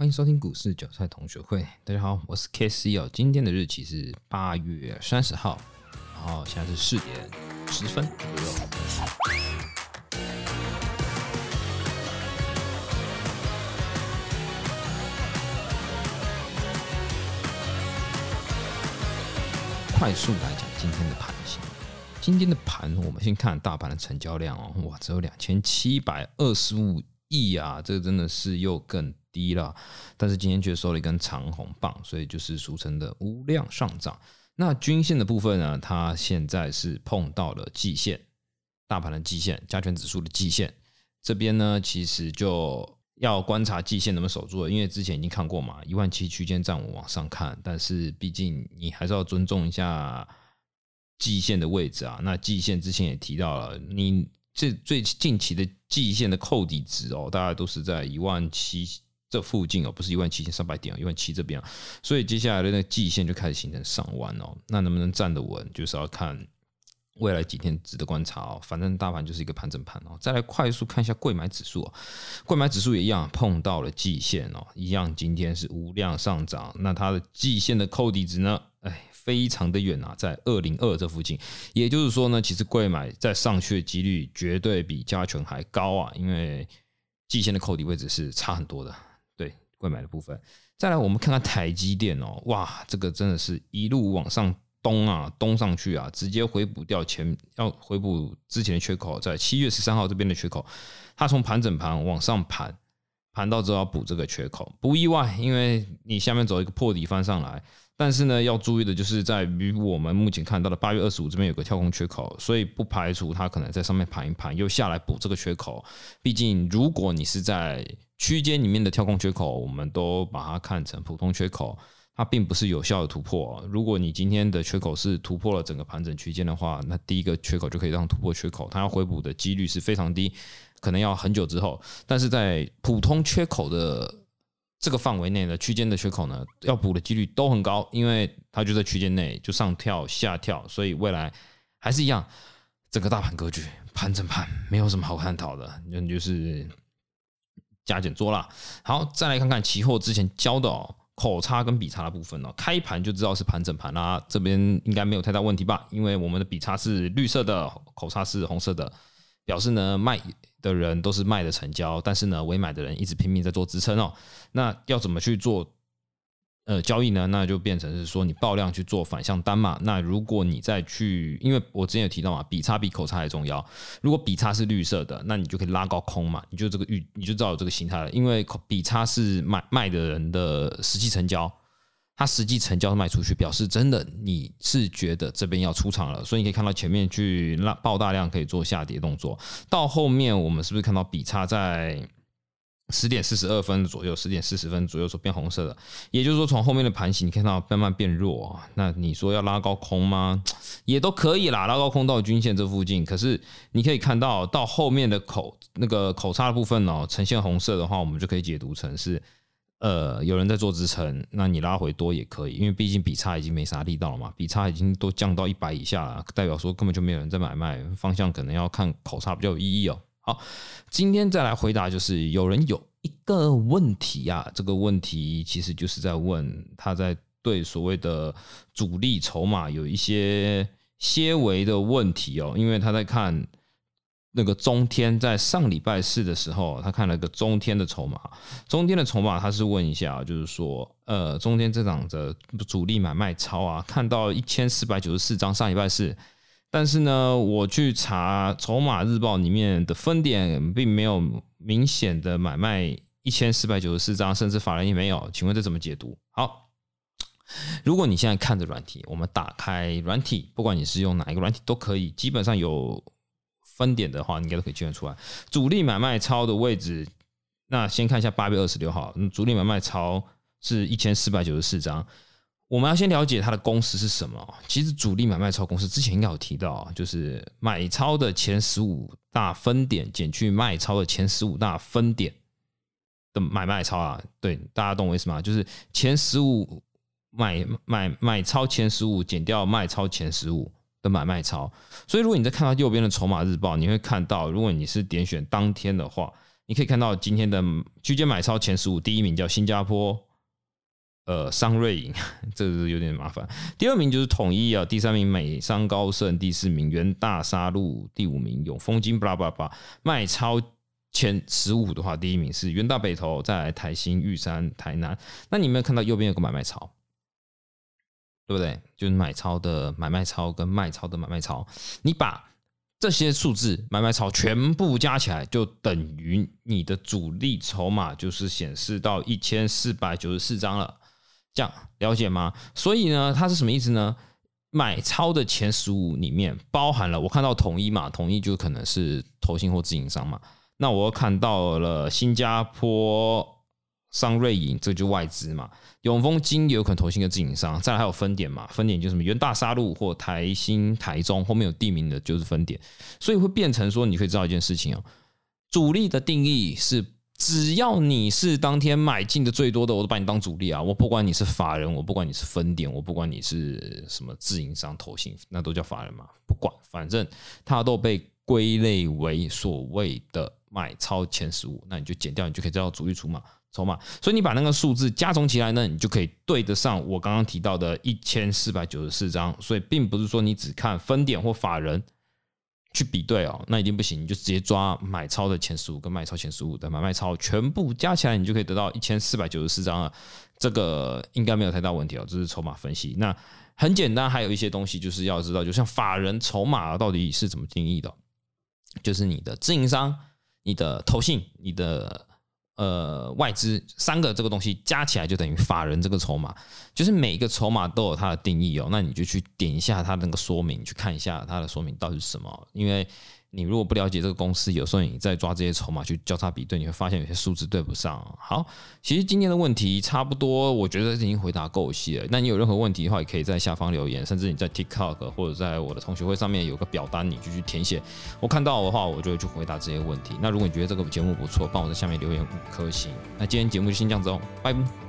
欢迎收听股市韭菜同学会。大家好，我是 K C 哦。今天的日期是八月三十号，然后现在是四点十分左右。快速来讲今天的盘形。今天的盘，我们先看大盘的成交量哦，哇，只有两千七百二十五亿啊，这个真的是又更。低了，但是今天却收了一根长红棒，所以就是俗称的无量上涨。那均线的部分呢？它现在是碰到了季线，大盘的季线，加权指数的季线这边呢，其实就要观察季线能不能守住。因为之前已经看过嘛，一万七区间站稳往上看，但是毕竟你还是要尊重一下季线的位置啊。那季线之前也提到了，你这最近期的季线的扣底值哦，大概都是在一万七。这附近哦，不是一万七千三百点哦，一万七这边啊，所以接下来的那个季线就开始形成上弯哦。那能不能站得稳，就是要看未来几天值得观察哦。反正大盘就是一个盘整盘哦。再来快速看一下贵买指数哦，贵买指数也一样碰到了季线哦，一样今天是无量上涨。那它的季线的扣底值呢？哎，非常的远啊，在二零二这附近。也就是说呢，其实贵买在上去的几率绝对比加权还高啊，因为季线的扣底位置是差很多的。贵买的部分，再来我们看看台积电哦，哇，这个真的是一路往上东啊，东上去啊，直接回补掉前要回补之前的缺口，在七月十三号这边的缺口，它从盘整盘往上盘，盘到之后要补这个缺口，不意外，因为你下面走一个破底翻上来。但是呢，要注意的就是在于我们目前看到的八月二十五这边有个跳空缺口，所以不排除它可能在上面盘一盘，又下来补这个缺口。毕竟，如果你是在区间里面的跳空缺口，我们都把它看成普通缺口，它并不是有效的突破。如果你今天的缺口是突破了整个盘整区间的话，那第一个缺口就可以让突破缺口，它要回补的几率是非常低，可能要很久之后。但是在普通缺口的这个范围内的区间的缺口呢，要补的几率都很高，因为它就在区间内，就上跳下跳，所以未来还是一样，整个大盘格局盘整盘没有什么好探讨的，那就是加减做啦。好，再来看看期货之前教的哦，口差跟笔差的部分哦，开盘就知道是盘整盘啦，这边应该没有太大问题吧？因为我们的笔差是绿色的，口差是红色的，表示呢卖。的人都是卖的成交，但是呢，尾买的人一直拼命在做支撑哦。那要怎么去做呃交易呢？那就变成是说你爆量去做反向单嘛。那如果你再去，因为我之前有提到嘛，比差比口差还重要。如果比差是绿色的，那你就可以拉高空嘛，你就这个预你就知道有这个形态了。因为比差是买卖的人的实际成交。它实际成交卖出去，表示真的你是觉得这边要出场了，所以你可以看到前面去拉爆大量可以做下跌动作。到后面我们是不是看到比差在十点四十二分左右、十点四十分左右所变红色的？也就是说，从后面的盘形你看到慢慢变弱啊。那你说要拉高空吗？也都可以啦，拉高空到均线这附近。可是你可以看到到后面的口那个口差的部分哦，呈现红色的话，我们就可以解读成是。呃，有人在做支撑，那你拉回多也可以，因为毕竟比差已经没啥力道了嘛，比差已经都降到一百以下了，代表说根本就没有人在买卖，方向可能要看口差比较有意义哦。好，今天再来回答，就是有人有一个问题啊，这个问题其实就是在问他在对所谓的主力筹码有一些些微的问题哦，因为他在看。那个中天在上礼拜四的时候，他看了个中天的筹码，中天的筹码，他是问一下，就是说，呃，中天这档的主力买卖超啊，看到一千四百九十四张上礼拜四，但是呢，我去查筹码日报里面的分点，并没有明显的买卖一千四百九十四张，甚至法人也没有，请问这怎么解读？好，如果你现在看着软体，我们打开软体，不管你是用哪一个软体都可以，基本上有。分点的话，应该都可以计算出来。主力买卖超的位置，那先看一下八月二十六号，主力买卖超是一千四百九十四张。我们要先了解它的公式是什么。其实主力买卖超公式之前应该有提到，就是买超的前十五大分点减去卖超的前十五大分点的买卖超啊。对，大家懂我意思吗？就是前十五买买买超前十五减掉卖超前十五。的买卖超，所以如果你在看到右边的筹码日报，你会看到，如果你是点选当天的话，你可以看到今天的区间买超前十五，第一名叫新加坡，呃，商瑞银，这是有点麻烦。第二名就是统一啊，第三名美商高盛，第四名元大沙路，第五名永丰金，巴拉巴拉。卖超前十五的话，第一名是元大北投，再来台新、玉山、台南。那你有没有看到右边有个买卖超？对不对？就是买超的买卖超跟卖超的买卖超，你把。这些数字买卖超全部加起来，就等于你的主力筹码就是显示到一千四百九十四张了，这样了解吗？所以呢，它是什么意思呢？买超的前十五里面包含了我看到统一嘛，统一就可能是投信或自营商嘛。那我看到了新加坡。商瑞银，这就外资嘛。永丰金有可能投信的自营商，再来还有分点嘛。分点就是什么元大沙路或台新、台中，后面有地名的就是分点，所以会变成说，你可以知道一件事情哦。主力的定义是，只要你是当天买进的最多的，我都把你当主力啊。我不管你是法人，我不管你是分点，我不管你是什么自营商投信，那都叫法人嘛。不管，反正它都被归类为所谓的买超前十五，那你就减掉，你就可以知道主力出码。筹码，所以你把那个数字加总起来呢，你就可以对得上我刚刚提到的一千四百九十四张。所以并不是说你只看分点或法人去比对哦，那一定不行。你就直接抓买超的前十五跟卖超前十五的买卖超全部加起来，你就可以得到一千四百九十四张了。这个应该没有太大问题哦，这是筹码分析。那很简单，还有一些东西就是要知道，就像法人筹码到底是怎么定义的，就是你的自营商、你的投信、你的。呃，外资三个这个东西加起来就等于法人这个筹码，就是每一个筹码都有它的定义哦。那你就去点一下它那个说明，去看一下它的说明到底是什么，因为。你如果不了解这个公司，有时候你在抓这些筹码去交叉比对，你会发现有些数字对不上。好，其实今天的问题差不多，我觉得已经回答够细了。那你有任何问题的话，也可以在下方留言，甚至你在 TikTok 或者在我的同学会上面有个表单，你就去填写。我看到的话，我就会去回答这些问题。那如果你觉得这个节目不错，帮我在下面留言五颗星。那今天节目就先这样子哦，拜拜。